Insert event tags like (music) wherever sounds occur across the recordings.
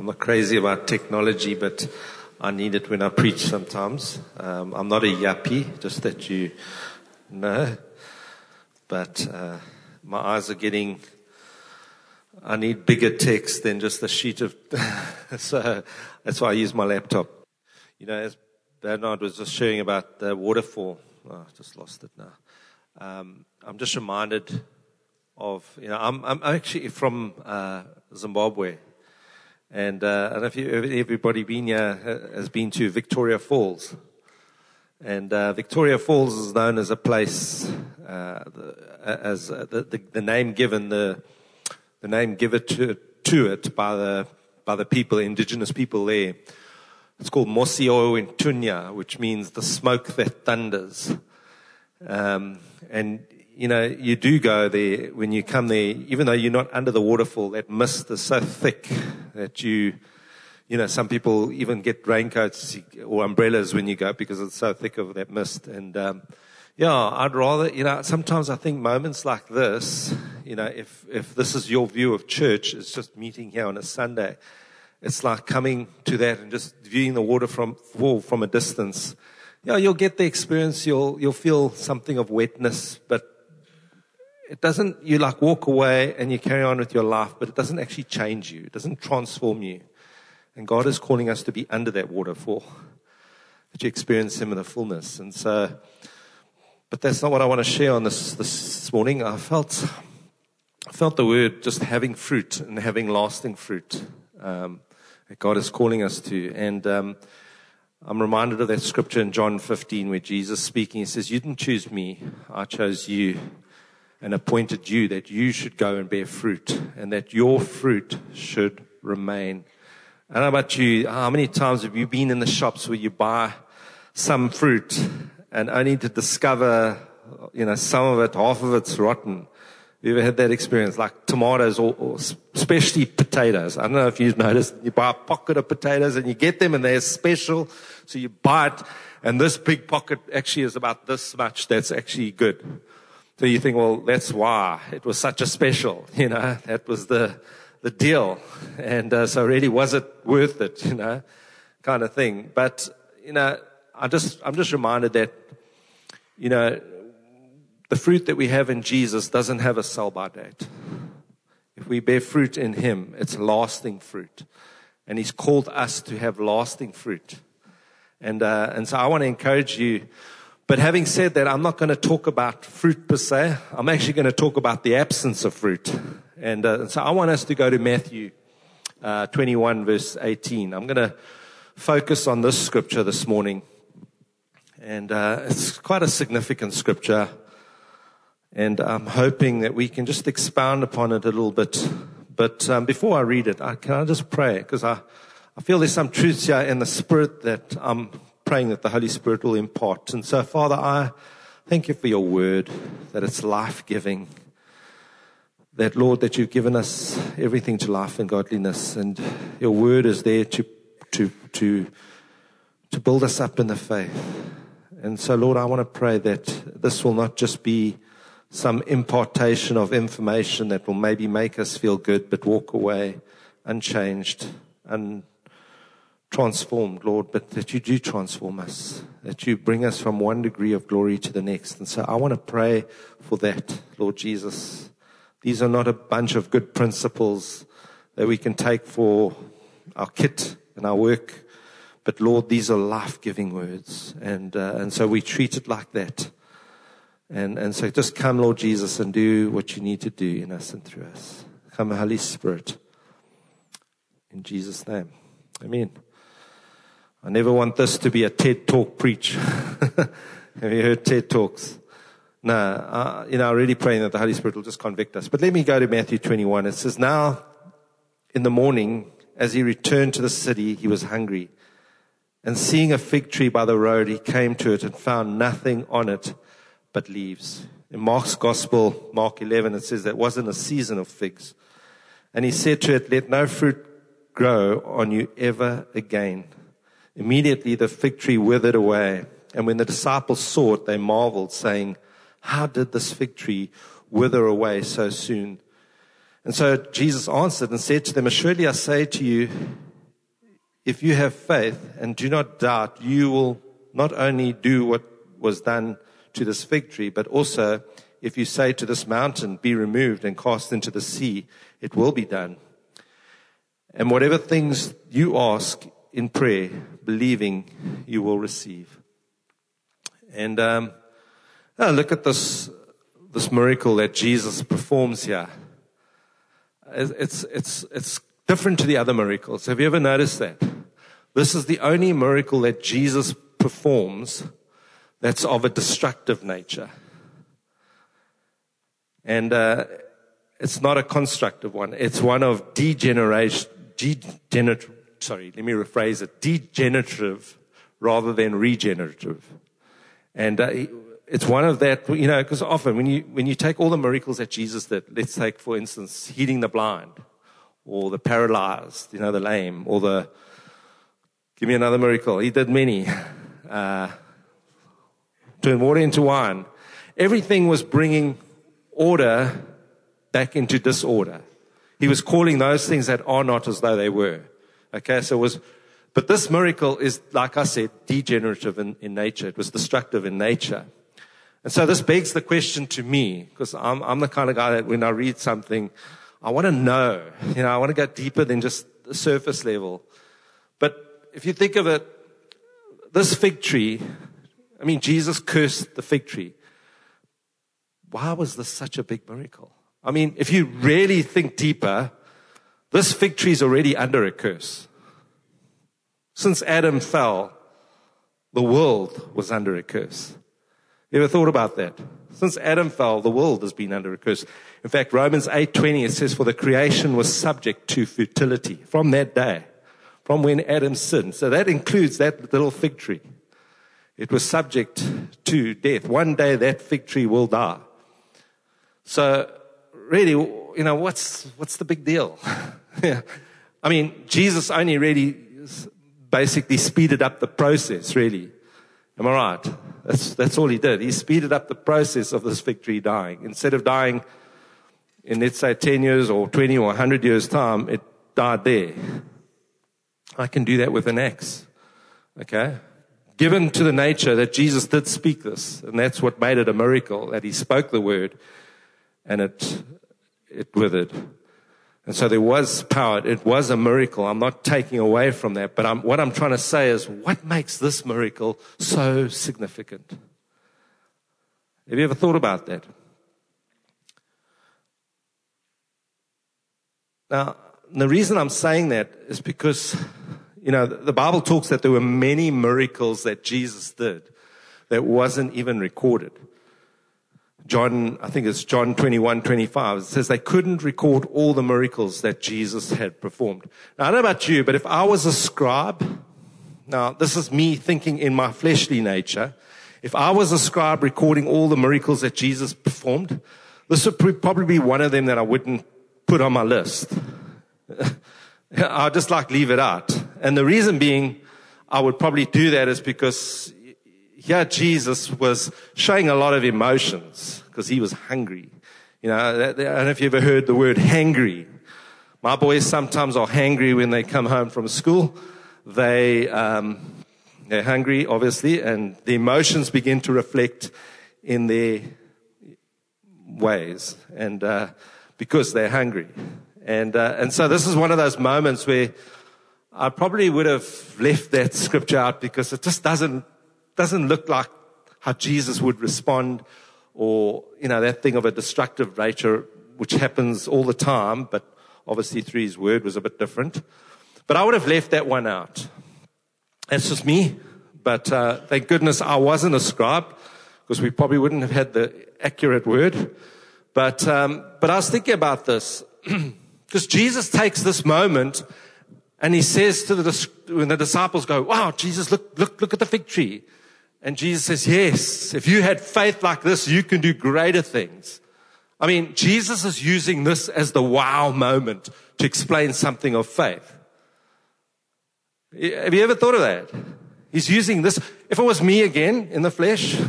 I'm not crazy about technology, but I need it when I preach sometimes. Um, I'm not a yuppie, just that you know. But uh, my eyes are getting. I need bigger text than just a sheet of. (laughs) so that's why I use my laptop. You know, as Bernard was just sharing about the waterfall. Oh, I just lost it now. Um, I'm just reminded of, you know, I'm, I'm actually from uh, Zimbabwe. And uh, I don't know if you, everybody been here has been to Victoria Falls. And uh, Victoria Falls is known as a place, uh, as the, the, the, name given, the, the name given to, to it by the, by the people, indigenous people there. It's called Mosi-oa-Tunya, which means the smoke that thunders. Um, and you know, you do go there when you come there, even though you're not under the waterfall, that mist is so thick that you, you know, some people even get raincoats or umbrellas when you go because it's so thick of that mist. And, um, yeah, I'd rather, you know, sometimes I think moments like this, you know, if, if this is your view of church, it's just meeting here on a Sunday. It's like coming to that and just viewing the water from, from a distance. Yeah, you'll get the experience. You'll, you'll feel something of wetness, but it doesn't, you like walk away and you carry on with your life, but it doesn't actually change you. It doesn't transform you. And God is calling us to be under that waterfall, that you experience Him in the fullness. And so, but that's not what I want to share on this, this morning. I felt, I felt the word just having fruit and having lasting fruit, um, that God is calling us to. And, um, I'm reminded of that scripture in John 15 where Jesus speaking, he says, You didn't choose me, I chose you and appointed you that you should go and bear fruit and that your fruit should remain. I don't know about you, how many times have you been in the shops where you buy some fruit and only to discover, you know, some of it, half of it's rotten. You ever had that experience? Like tomatoes or, or, especially potatoes. I don't know if you've noticed. You buy a pocket of potatoes and you get them and they're special. So you buy it and this big pocket actually is about this much. That's actually good. So you think, well, that's why it was such a special, (laughs) you know, that was the, the deal. And uh, so really, was it worth it, you know, kind of thing. But, you know, I just, I'm just reminded that, you know, the fruit that we have in Jesus doesn't have a sell by date. If we bear fruit in Him, it's lasting fruit. And He's called us to have lasting fruit. And, uh, and so I want to encourage you but having said that, I'm not going to talk about fruit per se. I'm actually going to talk about the absence of fruit. And uh, so I want us to go to Matthew uh, 21, verse 18. I'm going to focus on this scripture this morning. And uh, it's quite a significant scripture. And I'm hoping that we can just expound upon it a little bit. But um, before I read it, I, can I just pray? Because I, I feel there's some truths here in the spirit that I'm praying that the Holy Spirit will impart. And so, Father, I thank you for your word, that it's life giving. That, Lord, that you've given us everything to life and godliness, and your word is there to, to, to, to build us up in the faith. And so, Lord, I want to pray that this will not just be some impartation of information that will maybe make us feel good, but walk away unchanged, and transformed, Lord, but that you do transform us, that you bring us from one degree of glory to the next. And so I want to pray for that, Lord Jesus. These are not a bunch of good principles that we can take for our kit and our work, but Lord, these are life giving words. And, uh, and so we treat it like that. And, and so just come, Lord Jesus, and do what you need to do in us and through us. Come, Holy Spirit. In Jesus' name. Amen. I never want this to be a TED talk preach. (laughs) Have you heard TED talks? No, you know, I'm really praying that the Holy Spirit will just convict us. But let me go to Matthew 21. It says, Now in the morning, as he returned to the city, he was hungry. And seeing a fig tree by the road, he came to it and found nothing on it but leaves. In Mark's Gospel, Mark 11, it says that wasn't a season of figs. And he said to it, Let no fruit grow on you ever again. Immediately the fig tree withered away. And when the disciples saw it, they marveled, saying, How did this fig tree wither away so soon? And so Jesus answered and said to them, Assuredly I say to you, if you have faith and do not doubt, you will not only do what was done to this fig tree, but also if you say to this mountain, be removed and cast into the sea, it will be done. And whatever things you ask in prayer, believing you will receive. And um, oh, look at this this miracle that Jesus performs here. It's it's it's different to the other miracles. Have you ever noticed that? This is the only miracle that Jesus performs that's of a destructive nature. And uh, it's not a constructive one. It's one of degeneration, degenerative, sorry, let me rephrase it, degenerative rather than regenerative. And uh, it's one of that, you know, because often when you, when you take all the miracles that Jesus did, let's take, for instance, healing the blind or the paralyzed, you know, the lame or the, give me another miracle. He did many. (laughs) Uh, turn water into wine. Everything was bringing order back into disorder. He was calling those things that are not as though they were. Okay, so it was, but this miracle is, like I said, degenerative in, in nature. It was destructive in nature. And so this begs the question to me, because I'm, I'm the kind of guy that when I read something, I want to know, you know, I want to go deeper than just the surface level. But if you think of it, this fig tree, I mean, Jesus cursed the fig tree. Why was this such a big miracle? I mean, if you really think deeper, this fig tree is already under a curse. Since Adam fell, the world was under a curse. You ever thought about that? Since Adam fell, the world has been under a curse. In fact, Romans 8:20 it says, "For the creation was subject to futility from that day, from when Adam sinned." So that includes that little fig tree. It was subject to death. One day that fig tree will die. So really, you know, what's what's the big deal? (laughs) (laughs) yeah. I mean, Jesus only really basically speeded up the process, really. Am I right? That's, that's all he did. He speeded up the process of this victory dying. Instead of dying in, let's say, 10 years or 20 or 100 years' time, it died there. I can do that with an axe. Okay? Given to the nature that Jesus did speak this, and that's what made it a miracle, that he spoke the word, and it, it withered. And so there was power. It was a miracle. I'm not taking away from that, but I'm, what I'm trying to say is what makes this miracle so significant? Have you ever thought about that? Now, the reason I'm saying that is because, you know, the Bible talks that there were many miracles that Jesus did that wasn't even recorded. John, I think it's John 21, 25. It says they couldn't record all the miracles that Jesus had performed. Now, I don't know about you, but if I was a scribe, now this is me thinking in my fleshly nature. If I was a scribe recording all the miracles that Jesus performed, this would probably be one of them that I wouldn't put on my list. (laughs) I'll just like leave it out. And the reason being I would probably do that is because here Jesus was showing a lot of emotions because he was hungry. You know, I don't know if you ever heard the word hangry. My boys sometimes are hangry when they come home from school. They, um, they're hungry, obviously, and the emotions begin to reflect in their ways, and uh, because they're hungry. And uh, and so this is one of those moments where I probably would have left that (laughs) scripture out because it just doesn't doesn't look like how Jesus would respond or, you know, that thing of a destructive nature, which happens all the time, but obviously through his word was a bit different. But I would have left that one out. That's just me. But uh, thank goodness I wasn't a scribe because we probably wouldn't have had the accurate word. But, um, but I was thinking about this (clears throat) because Jesus takes this moment and he says to the, when the disciples go, wow, Jesus, look, look, look at the fig tree. And Jesus says, yes, if you had faith like this, you can do greater things. I mean, Jesus is using this as the wow moment to explain something of faith. Have you ever thought of that? He's using this. If it was me again in the flesh,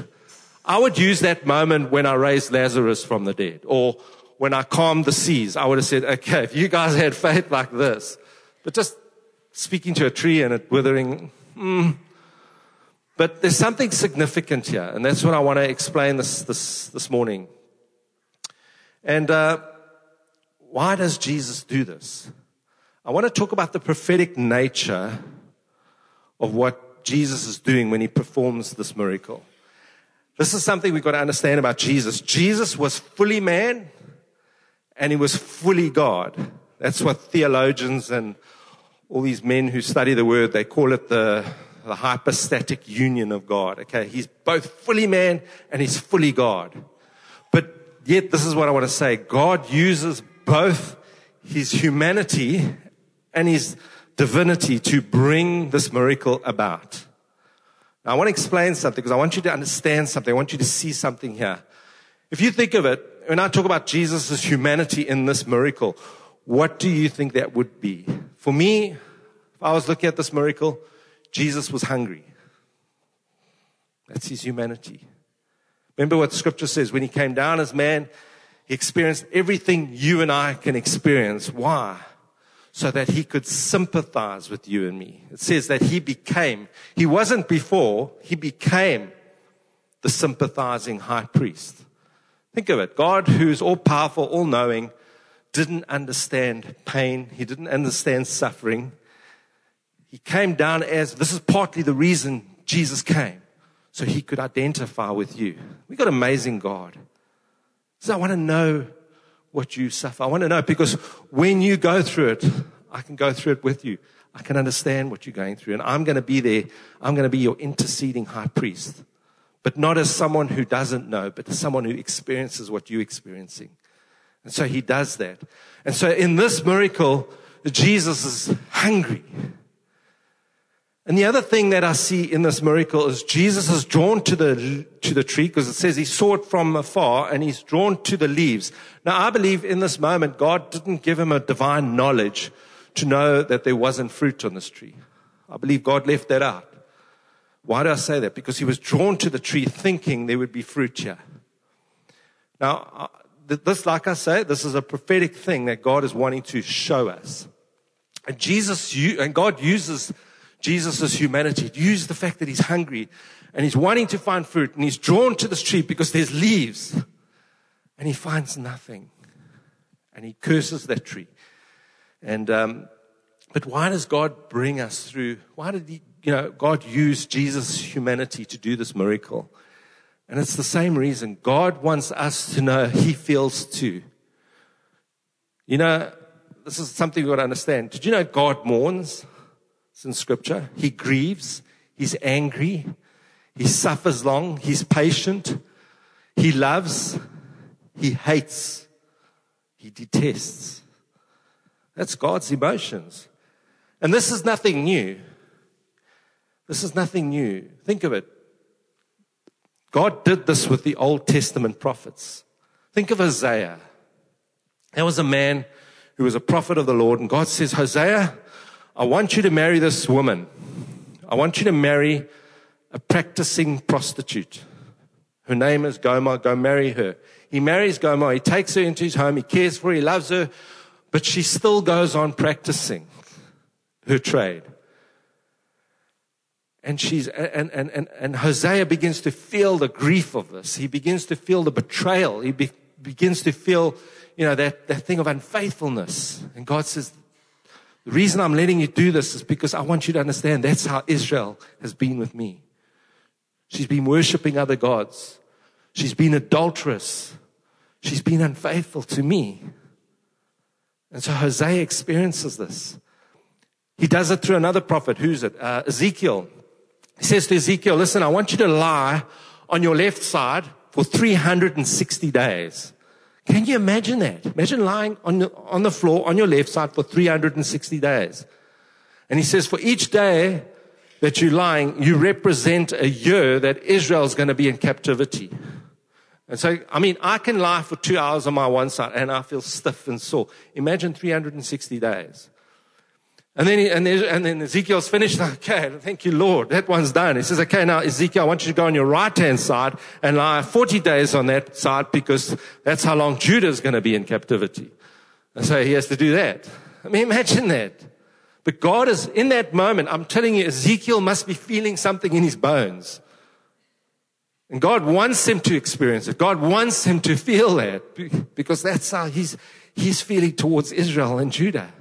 I would use that moment when I raised Lazarus from the dead or when I calmed the seas. I would have said, okay, if you guys (laughs) had faith like this, but just speaking to a tree and it withering. Mm. But there's something significant here, and that's what I want to explain this, this, this morning. And uh, why does Jesus do this? I want to talk about the prophetic nature of what Jesus is doing when he performs this miracle. This is something we've got to understand about Jesus. Jesus was fully man and he was fully God. That's what theologians and all these men who study the word, they call it the, the hypostatic union of God. Okay. He's both fully man and he's fully God. But yet, this is what I want to say. God uses both his humanity and his divinity to bring this miracle about. Now, I want to explain something because I want you to understand something. I want you to see something here. If you think of it, when I talk about Jesus' humanity in this miracle, what do you think that would be? For me, if I was looking at this miracle, Jesus was hungry. That's his humanity. Remember what scripture says when he came down as man, he experienced everything you and I can experience. Why? so that he could sympathize with you and me. It says that he became, he wasn't before, he became the sympathizing high priest. Think of it. God, who's all powerful, all knowing, didn't understand pain. He didn't understand suffering. He came down as, this is partly the reason Jesus came, so he could identify with you. We got amazing God. So I want to know what you suffer. I want to know because when you go through it, I can go through it with you. I can understand what you're going through. And I'm going to be there. I'm going to be your interceding high priest. But not as someone who doesn't know, but as someone who experiences what you're experiencing. And so he does that. And so in this miracle, Jesus is hungry. And the other thing that I see in this miracle is Jesus is drawn to the, to the tree because it says he saw it from afar and he's drawn to the leaves. Now I believe in this moment, God didn't give him a divine knowledge to know that there wasn't fruit on this tree. I believe God left that out. Why do I say that? Because he was drawn to the tree thinking there would be fruit here. Now, this, like I say, this is a prophetic thing that God is wanting to show us. And Jesus, and God uses Jesus' humanity. Use the fact that he's hungry and he's wanting to find fruit and he's drawn to this tree because there's leaves and he finds nothing and he curses that tree. And, um, but why does God bring us through? Why did he, you know, God use Jesus' humanity to do this miracle? And it's the same reason. God wants us to know he feels too. You know, this is something we've got to understand. Did you know God mourns? It's in scripture. He grieves. He's angry. He suffers long. He's patient. He loves. He hates. He detests. That's God's emotions. And this is nothing new. This is nothing new. Think of it. God did this with the Old Testament prophets. Think of Hosea. There was a man who was a prophet of the Lord, and God says, Hosea, I want you to marry this woman. I want you to marry a practicing prostitute. Her name is Gomer. Go marry her. He marries Gomer. He takes her into his home. He cares for her. He loves her. But she still goes on practicing her trade. And she's, and, and, and, and Hosea begins to feel the grief of this. He begins to feel the betrayal. He be, begins to feel, you know, that, that thing of unfaithfulness. And God says, the reason I'm letting you do this is because I want you to understand that's how Israel has been with me. She's been worshiping other gods. She's been adulterous. She's been unfaithful to me. And so Hosea experiences this. He does it through another prophet. Who's it? Uh, Ezekiel. He says to Ezekiel, listen, I want you to lie on your left side for 360 days. Can you imagine that? Imagine lying on the, on the floor on your left side for 360 days. And he says, for each day that you're lying, you represent a year that Israel is going to be in captivity. And so, I mean, I can lie for two hours on my one side and I feel stiff and sore. Imagine 360 days. And then, he, and, and then Ezekiel's finished. Okay, thank you, Lord. That one's done. He says, okay, now Ezekiel, I want you to go on your right hand side and lie 40 days on that side because that's how long Judah is going to be in captivity. And so he has to do that. I mean, imagine that. But God is in that moment. I'm telling you, Ezekiel must be feeling something in his bones. And God wants him to experience it. God wants him to feel that because that's how he's, he's feeling towards Israel and Judah.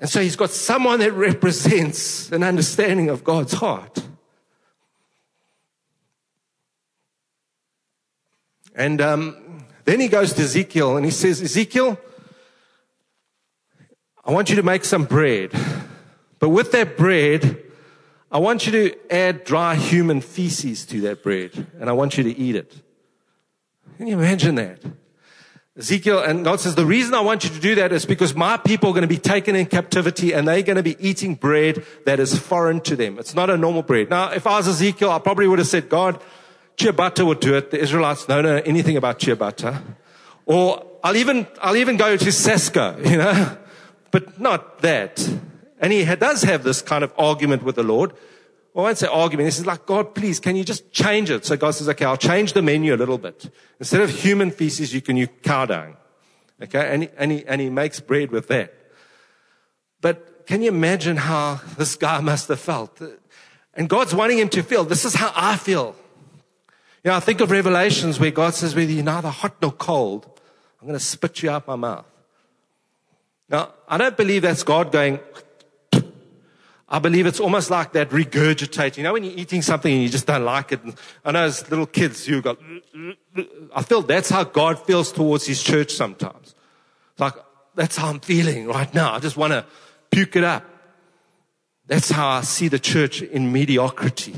And so he's got someone that represents an understanding of God's heart. And um, then he goes to Ezekiel and he says, Ezekiel, I want you to make some bread. But with that bread, I want you to add dry human feces to that bread. And I want you to eat it. Can you imagine that? Ezekiel, and God says, the reason I want you to do that is because my people are going to be taken in captivity and they're going to be eating bread that is foreign to them. It's not a normal bread. Now, if I was Ezekiel, I probably would have said, God, ciabatta would do it. The Israelites don't know anything about ciabatta. Or I'll even, I'll even go to Sasko, (laughs) you know, but not that. And he does have this kind of argument with the Lord. Well, I won't say argument. He says, like, God, please, can you just change it? So God says, okay, I'll change the menu a little bit. Instead of human feces, you can use cow dung. Okay. And he, and he, and he makes bread with that. But can you imagine how this guy must have felt? And God's wanting him to feel, this is how I feel. You know, I think of Revelations where God says, whether you're neither hot nor cold, I'm going to spit you out my mouth. Now, I don't believe that's God going, I believe it's almost like that regurgitating. You know, when you're eating something and you just don't like it. I know as little kids, you go, I feel that's how God feels towards his church sometimes. Like, that's how I'm feeling right now. I just want to puke it up. That's how I see the church in mediocrity.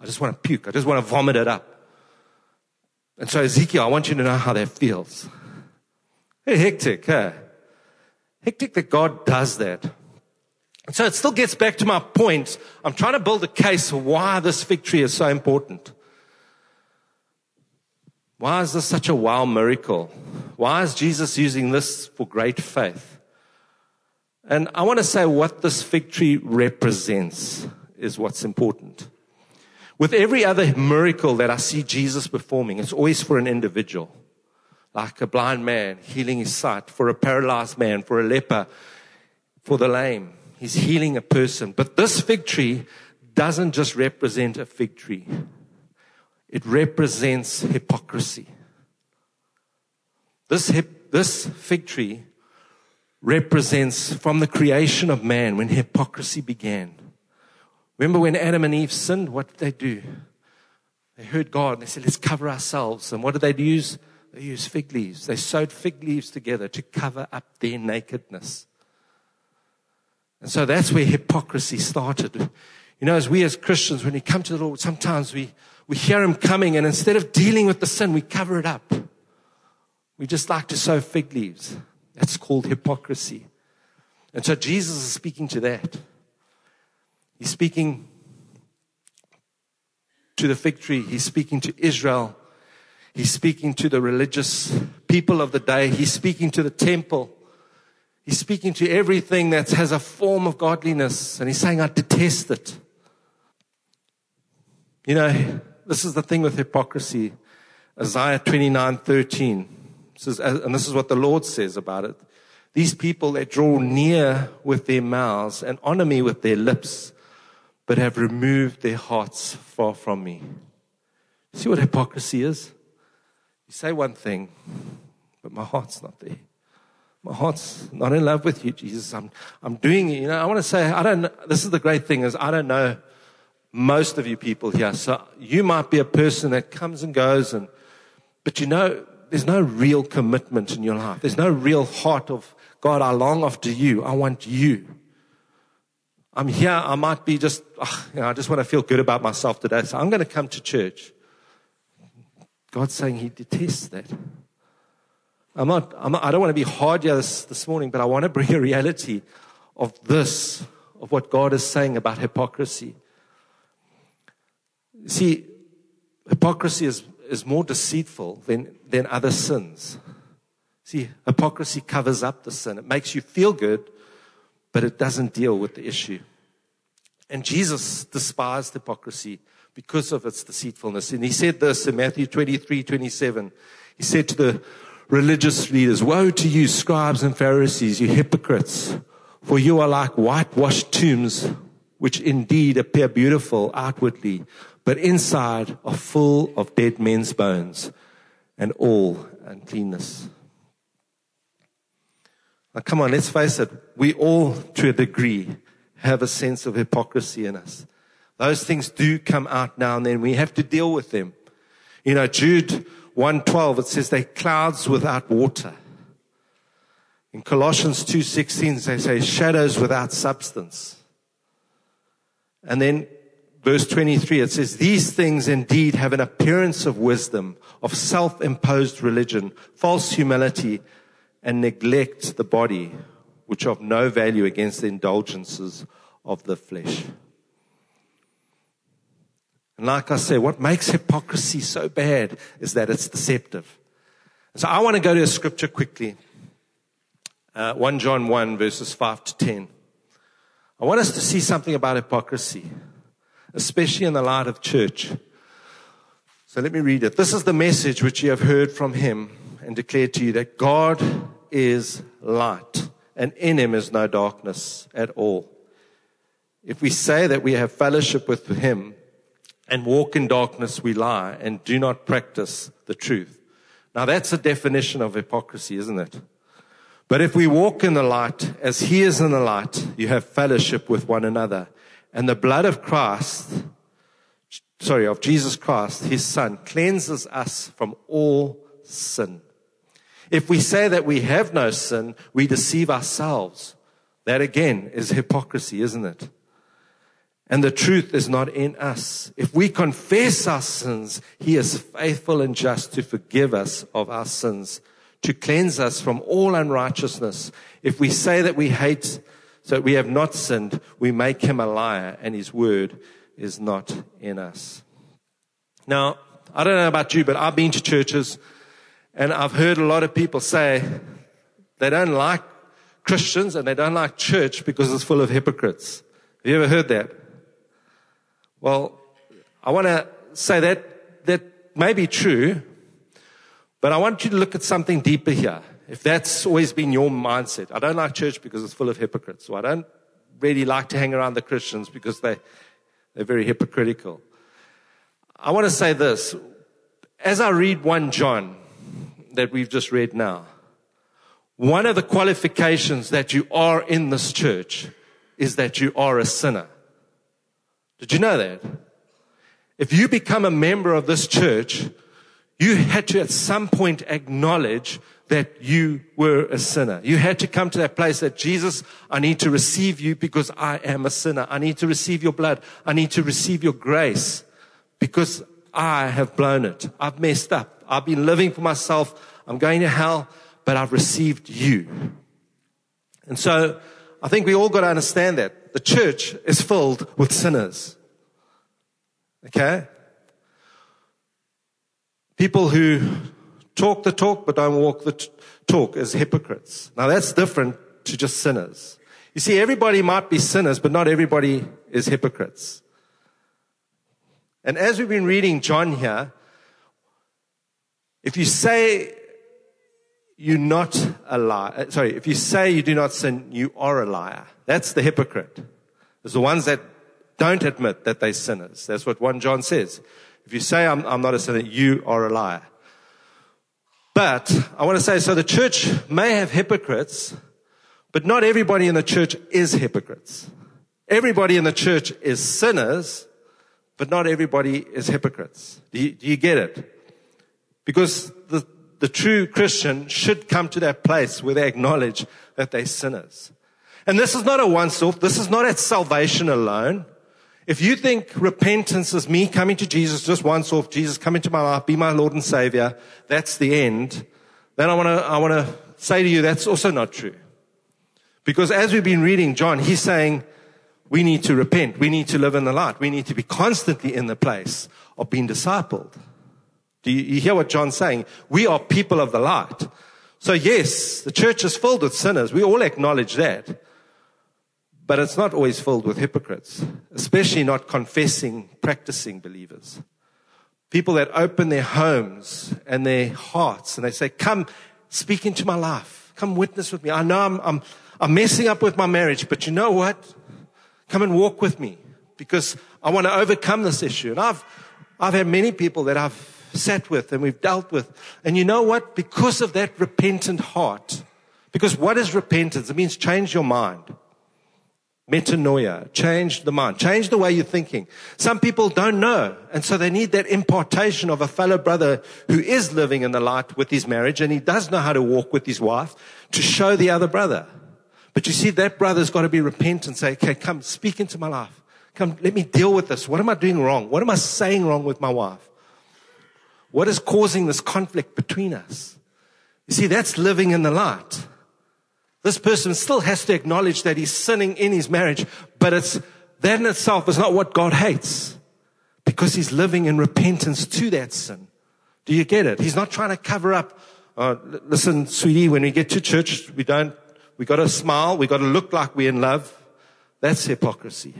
I just want to puke. I just want to vomit it up. And so Ezekiel, I want you to know how that feels. Hey, hectic, huh? Hectic that God does that. So it still gets back to my point. I'm trying to build a case why this tree is so important. Why is this such a wow miracle? Why is Jesus using this for great faith? And I want to say what this tree represents is what's important. With every other miracle that I see Jesus performing, it's always for an individual. Like a blind man healing his sight, for a paralyzed man, for a leper, for the lame. He's healing a person. But this fig tree doesn't just represent a fig tree. It represents hypocrisy. This, hip, this fig tree represents from the creation of man when hypocrisy began. Remember when Adam and Eve sinned, what did they do? They heard God and they said, let's cover ourselves. And what did they use? They used fig leaves. They sewed fig leaves together to cover up their nakedness. And so that's where hypocrisy started. You know, as we as Christians, when we come to the Lord, sometimes we, we hear Him coming and instead of dealing with the sin, we cover it up. We just like to sow fig leaves. That's called hypocrisy. And so Jesus is speaking to that. He's speaking to the fig tree. He's speaking to Israel. He's speaking to the religious people of the day. He's speaking to the temple. He's speaking to everything that has a form of godliness, and he's saying, I detest it. You know, this is the thing with hypocrisy. Isaiah 29 13 says, uh, and this is what the Lord says about it. These people that draw near with their mouths and honor me with their lips, but have removed their hearts far from me. See what hypocrisy is? You say one thing, but my heart's not there. My heart's not in love with you, Jesus. I'm, I'm doing it. You know, I want to say, I don't. This is the great thing is I don't know most of you people here. So you might be a person that comes and goes and, but you know, there's no real commitment in your life. There's no real heart of God. I long after you. I want you. I'm here. I might be just, you know, I just want to feel good about myself today. So I'm going to come to church. God's saying he detests that. I'm not, I'm I don't want to be hard here this, this morning, but I want to bring a reality of this, of what God is saying about hypocrisy. See, hypocrisy is, is more deceitful than, than other sins. See, hypocrisy covers up the sin. It makes you feel good, but it doesn't deal with the issue. And Jesus despised hypocrisy because of its deceitfulness. And he said this in Matthew 23, 27. He said to the religious leaders, Woe to you, scribes and Pharisees, you hypocrites! For you are like whitewashed tombs, which indeed appear beautiful outwardly, but inside are full of dead men's bones and all uncleanness. Now, come on, let's face it. We all, to a degree, have a sense of hypocrisy in us. Those things do come out now and then. We have to deal with them. You know, Jude 112, it says they're clouds without water. In Colossians 2.16, they say shadows without substance. And then verse 23, it says, these things indeed have an appearance of wisdom, of self-imposed religion, false humility, and neglect the body, which of no value against the indulgences of the flesh. And like I say, what makes hypocrisy so bad is that it's deceptive. So I want to go to a scripture quickly. Uh, 1 John 1 verses 5 to 10. I want us to see something about hypocrisy, especially in the light of church. So let me read it. This is the message which you have heard from him and declared to you that God is light and in him is no darkness at all. If we say that we have fellowship with him and walk in darkness, we lie and do not practice the truth. Now that's a definition of hypocrisy, isn't it? But if we walk in the light as he is in the light, you have fellowship with one another. And the blood of Christ, sorry, of Jesus Christ, his son, cleanses us from all sin. If we say that we have no sin, we deceive ourselves. That again is hypocrisy, isn't it? And the truth is not in us. If we confess our sins, He is faithful and just to forgive us of our sins, to cleanse us from all unrighteousness. If we say that we hate, so we have not sinned, we make Him a liar and His word is not in us. Now, I don't know about you, but I've been to churches and I've heard a lot of people say they don't like Christians and they don't like church because it's full of hypocrites. Have you ever heard that? Well, I want to say that that may be true, but I want you to look at something deeper here. If that's always been your mindset, I don't like church because it's full of hypocrites. So I don't really like to hang around the Christians because they, they're very hypocritical. I want to say this. As I read 1 John that we've just read now, one of the qualifications that you are in this church is that you are a sinner. Did you know that? If you become a member of this church, you had to at some point acknowledge that you were a sinner. You had to come to that place that Jesus, I need to receive you because I am a sinner. I need to receive your blood. I need to receive your grace because I have blown it. I've messed up. I've been living for myself. I'm going to hell, but I've received you. And so I think we all got to understand that the church is filled with sinners. Okay? People who talk the talk but don't walk the t- talk as hypocrites. Now that's different to just sinners. You see, everybody might be sinners, but not everybody is hypocrites. And as we've been reading John here, if you say you're not a liar, uh, sorry, if you say you do not sin, you are a liar. That's the hypocrite. It's the ones that don't admit that they're sinners. That's what 1 John says. If you say I'm, I'm not a sinner, you are a liar. But I want to say, so the church may have hypocrites, but not everybody in the church is hypocrites. Everybody in the church is sinners, but not everybody is hypocrites. Do you, do you get it? Because the, the true Christian should come to that place where they acknowledge that they're sinners. And this is not a once off. This is not at salvation alone. If you think repentance is me coming to Jesus just once off, Jesus come into my life, be my Lord and Savior, that's the end, then I want to, I want to say to you that's also not true. Because as we've been reading John, he's saying we need to repent. We need to live in the light. We need to be constantly in the place of being discipled. Do you, you hear what John's saying? We are people of the light. So yes, the church is filled with sinners. We all acknowledge that. But it's not always filled with hypocrites, especially not confessing, practicing believers. People that open their homes and their hearts and they say, come speak into my life. Come witness with me. I know I'm, I'm, I'm messing up with my marriage, but you know what? Come and walk with me because I want to overcome this issue. And I've, I've had many people that I've sat with and we've dealt with. And you know what? Because of that repentant heart, because what is repentance? It means change your mind. Metanoia, change the mind, change the way you're thinking. Some people don't know, and so they need that impartation of a fellow brother who is living in the light with his marriage, and he does know how to walk with his wife to show the other brother. But you see, that brother's got to be repentant and say, okay, come speak into my life. Come, let me deal with this. What am I doing wrong? What am I saying wrong with my wife? What is causing this conflict between us? You see, that's living in the light. This person still has to acknowledge that he's sinning in his marriage, but it's, that in itself is not what God hates because he's living in repentance to that sin. Do you get it? He's not trying to cover up. Uh, listen, sweetie, when we get to church, we don't, we got to smile. We got to look like we're in love. That's hypocrisy.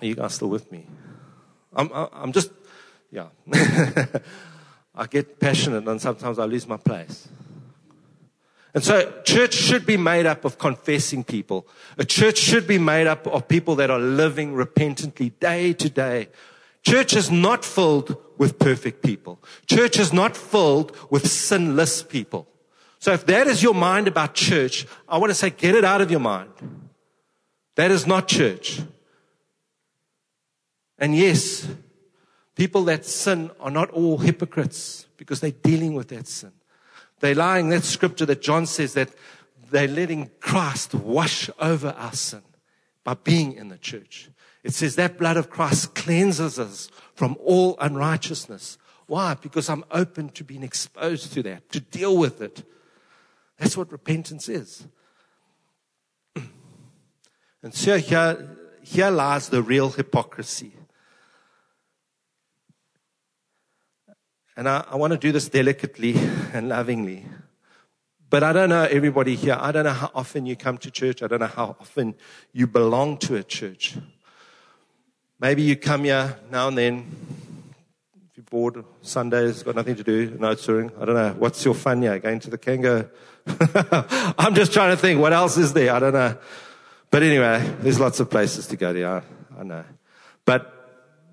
Are you guys still with me? I'm, I'm just, yeah. (laughs) I get passionate and sometimes I lose my place. And so church should be made up of confessing people. A church should be made up of people that are living repentantly day to day. Church is not filled with perfect people. Church is not filled with sinless people. So if that is your mind about church, I want to say get it out of your mind. That is not church. And yes, people that sin are not all hypocrites because they're dealing with that sin. They're lying that scripture that John says that they're letting Christ wash over our sin by being in the church. It says that blood of Christ cleanses us from all unrighteousness. Why? Because I'm open to being exposed to that, to deal with it. That's what repentance is. (clears throat) And so here, here lies the real hypocrisy. And I, I want to do this delicately and lovingly. But I don't know everybody here. I don't know how often you come to church. I don't know how often you belong to a church. Maybe you come here now and then. If you're bored, Sunday's got nothing to do, no touring. I don't know. What's your fun here? Going to the Cango? (laughs) I'm just trying to think. What else is there? I don't know. But anyway, there's lots of places to go to. I, I know. But,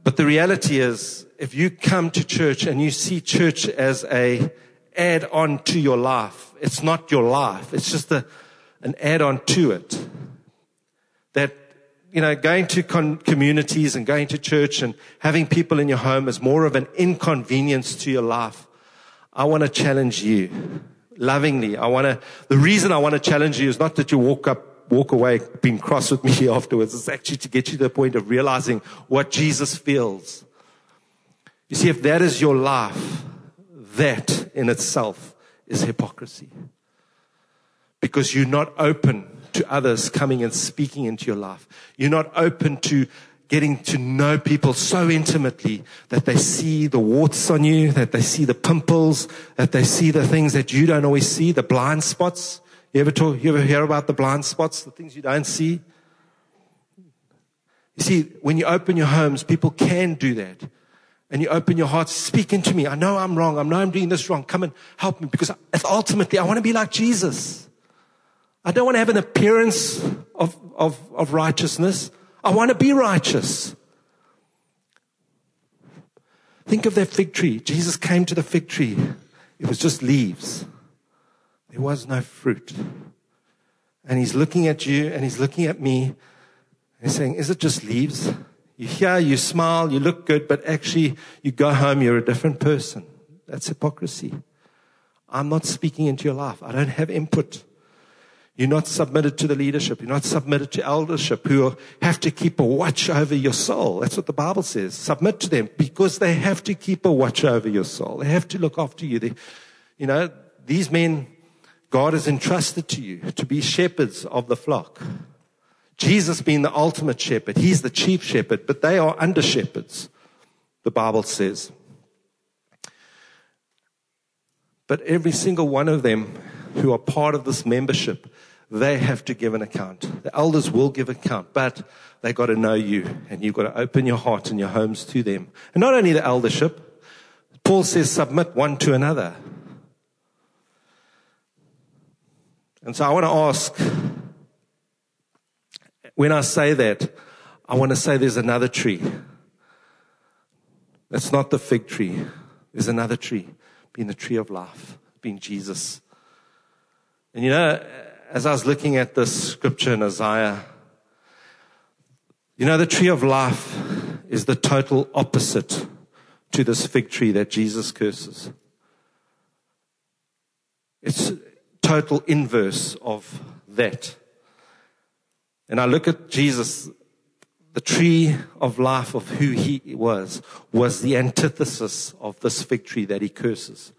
but the reality is, if you come to church and you see church as a add on to your life, it's not your life. It's just a, an add on to it. That, you know, going to con- communities and going to church and having people in your home is more of an inconvenience to your life. I want to challenge you lovingly. I want to, the reason I want to challenge you is not that you walk up, walk away being cross with me (laughs) afterwards. It's actually to get you to the point of realizing what Jesus feels you see, if that is your life, that in itself is hypocrisy. Because you're not open to others coming and speaking into your life. You're not open to getting to know people so intimately that they see the warts on you, that they see the pimples, that they see the things that you don't always see, the blind spots. You ever talk, you ever hear about the blind spots, the things you don't see? You see, when you open your homes, people can do that and you open your heart, speak into me. I know I'm wrong. I know I'm doing this wrong. Come and help me because ultimately I want to be like Jesus. I don't want to have an appearance of, of, of righteousness. I want to be righteous. Think of that fig tree. Jesus came to the fig tree. It was just leaves. There was no fruit. And he's looking at you and he's looking at me. And he's saying, is it just leaves? You hear, you smile, you look good, but actually you go home, you're a different person. That's hypocrisy. I'm not speaking into your life. I don't have input. You're not submitted to the leadership. You're not submitted to eldership who have to keep a watch over your soul. That's what the Bible says. Submit to them because they have to keep a watch over your soul. They have to look after you. They, you know, these men, God has entrusted to you to be shepherds of the flock. Jesus being the ultimate shepherd, he's the chief shepherd, but they are under shepherds, the Bible says. But every single one of them who are part of this membership, they have to give an account. The elders will give account, but they got to know you and you've got to open your heart and your homes to them. And not only the eldership, Paul says submit one to another. And so I want to ask, when I say that, I want to say there's another tree. That's not the fig tree. There's another tree, being the tree of life, being Jesus. And you know, as I was looking at this scripture in Isaiah, you know, the tree of life is the total opposite to this fig tree that Jesus curses. It's total inverse of that. And I look at Jesus, the tree of life of who he was, was the antithesis of this fig tree that he curses.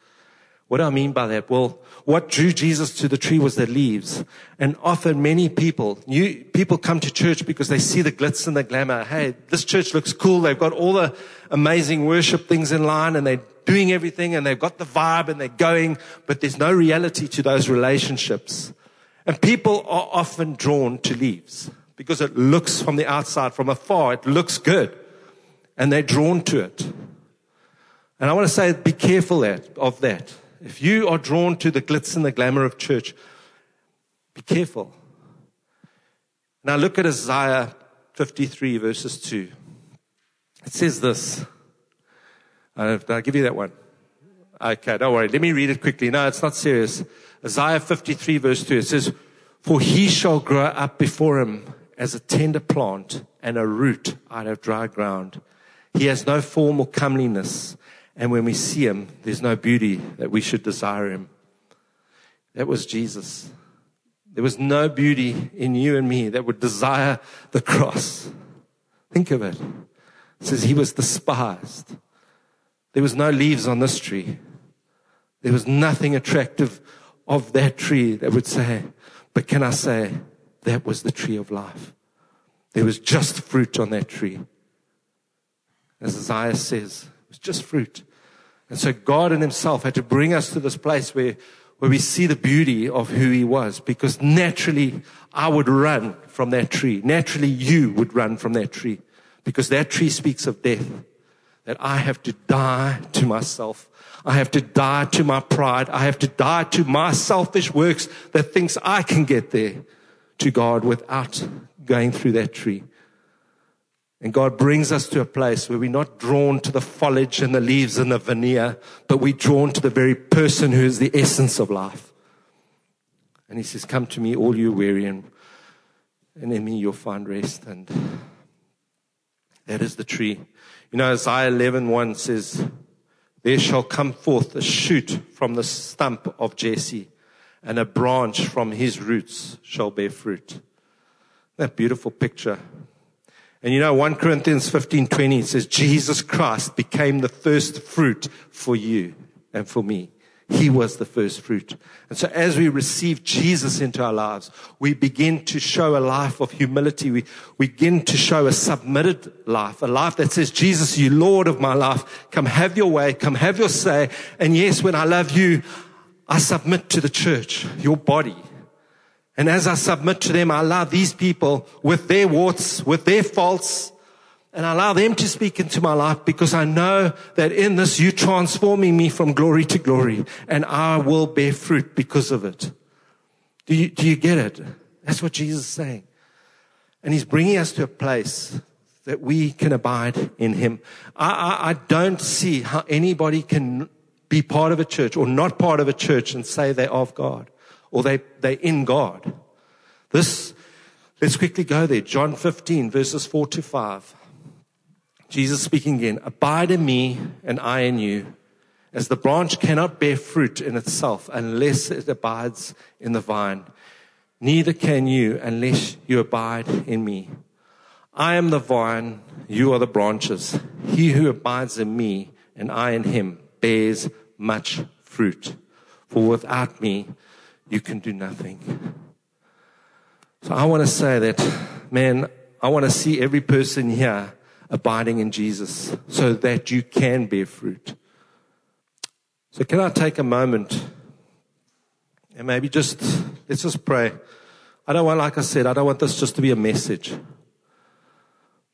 What do I mean by that? Well, what drew Jesus to the tree was the leaves. And often many people, new people come to church because they see the glitz and the glamour. Hey, this church looks cool. They've got all the amazing worship things in line and they're doing everything and they've got the vibe and they're going, but there's no reality to those relationships. And people are often drawn to leaves because it looks from the outside, from afar, it looks good. And they're drawn to it. And I want to say, be careful of that. If you are drawn to the glitz and the glamour of church, be careful. Now look at Isaiah 53 verses 2. It says this. Uh, did I give you that one? Okay, don't worry. Let me read it quickly. No, it's not serious. Isaiah 53 verse 2. It says, For he shall grow up before him as a tender plant and a root out of dry ground. He has no form or comeliness and when we see him, there's no beauty that we should desire him. That was Jesus. There was no beauty in you and me that would desire the cross. Think of it. It says he was despised. There was no leaves on this tree. There was nothing attractive of that tree that would say, but can I say that was the tree of life? There was just fruit on that tree. As Isaiah says, it was just fruit. And so God in himself had to bring us to this place where, where we see the beauty of who he was because naturally I would run from that tree. Naturally you would run from that tree because that tree speaks of death. That I have to die to myself. I have to die to my pride. I have to die to my selfish works that thinks I can get there to God without going through that tree. And God brings us to a place where we're not drawn to the foliage and the leaves and the veneer, but we're drawn to the very person who is the essence of life. And He says, Come to me, all you weary, and, and in me you'll find rest. And that is the tree. You know, Isaiah 11 1 says, There shall come forth a shoot from the stump of Jesse, and a branch from his roots shall bear fruit. That beautiful picture and you know, 1 Corinthians 15, 20 says, Jesus Christ became the first fruit for you and for me. He was the first fruit. And so as we receive Jesus into our lives, we begin to show a life of humility. We, we begin to show a submitted life, a life that says, Jesus, you Lord of my life. Come have your way. Come have your say. And yes, when I love you, I submit to the church, your body. And as I submit to them, I allow these people with their warts, with their faults, and I allow them to speak into my life because I know that in this you're transforming me from glory to glory and I will bear fruit because of it. Do you, do you get it? That's what Jesus is saying. And he's bringing us to a place that we can abide in him. I, I, I don't see how anybody can be part of a church or not part of a church and say they're of God or they, they're in God. This, let's quickly go there. John 15 verses 4 to 5. Jesus speaking again, abide in me and I in you, as the branch cannot bear fruit in itself unless it abides in the vine. Neither can you unless you abide in me. I am the vine, you are the branches. He who abides in me and I in him bears much fruit. For without me, you can do nothing. So I want to say that, man, I want to see every person here abiding in Jesus so that you can bear fruit. So can I take a moment and maybe just, let's just pray. I don't want, like I said, I don't want this just to be a message.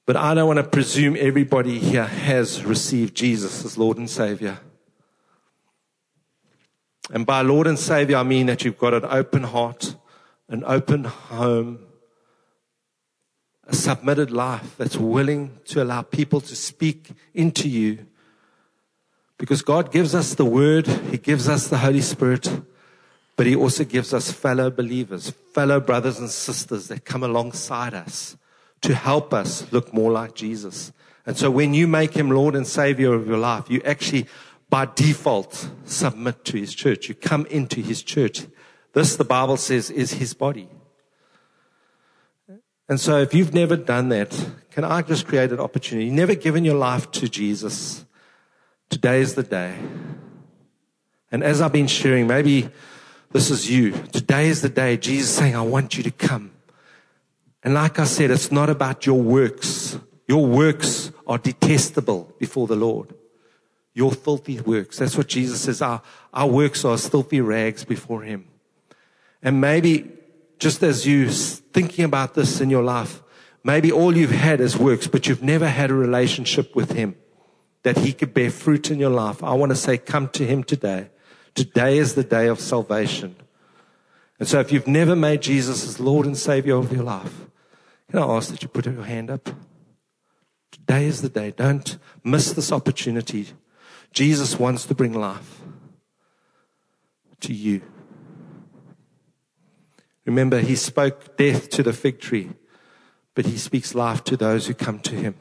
But I don't want to presume everybody here has received Jesus as Lord and Savior. And by Lord and Savior, I mean that you've got an open heart, an open home, a submitted life that's willing to allow people to speak into you. Because God gives us the Word, He gives us the Holy Spirit, but He also gives us fellow believers, fellow brothers and sisters that come alongside us to help us look more like Jesus. And so when you make Him Lord and Savior of your life, you actually by default submit to his church. You come into his church. This, the Bible says, is his body. And so if you've never done that, can I just create an opportunity? You've never given your life to Jesus. Today is the day. And as I've been sharing, maybe this is you. Today is the day Jesus is saying, I want you to come. And like I said, it's not about your works. Your works are detestable before the Lord your filthy works. That's what Jesus says. Our, our works are filthy rags before him. And maybe just as you thinking about this in your life, maybe all you've had is works, but you've never had a relationship with him that he could bear fruit in your life. I want to say, come to him today. Today is the day of salvation. And so if you've never made Jesus as Lord and Savior of your life, can I ask that you put your hand up? Today is the day. Don't miss this opportunity Jesus wants to bring life to you. Remember, he spoke death to the fig tree, but he speaks life to those who come to him.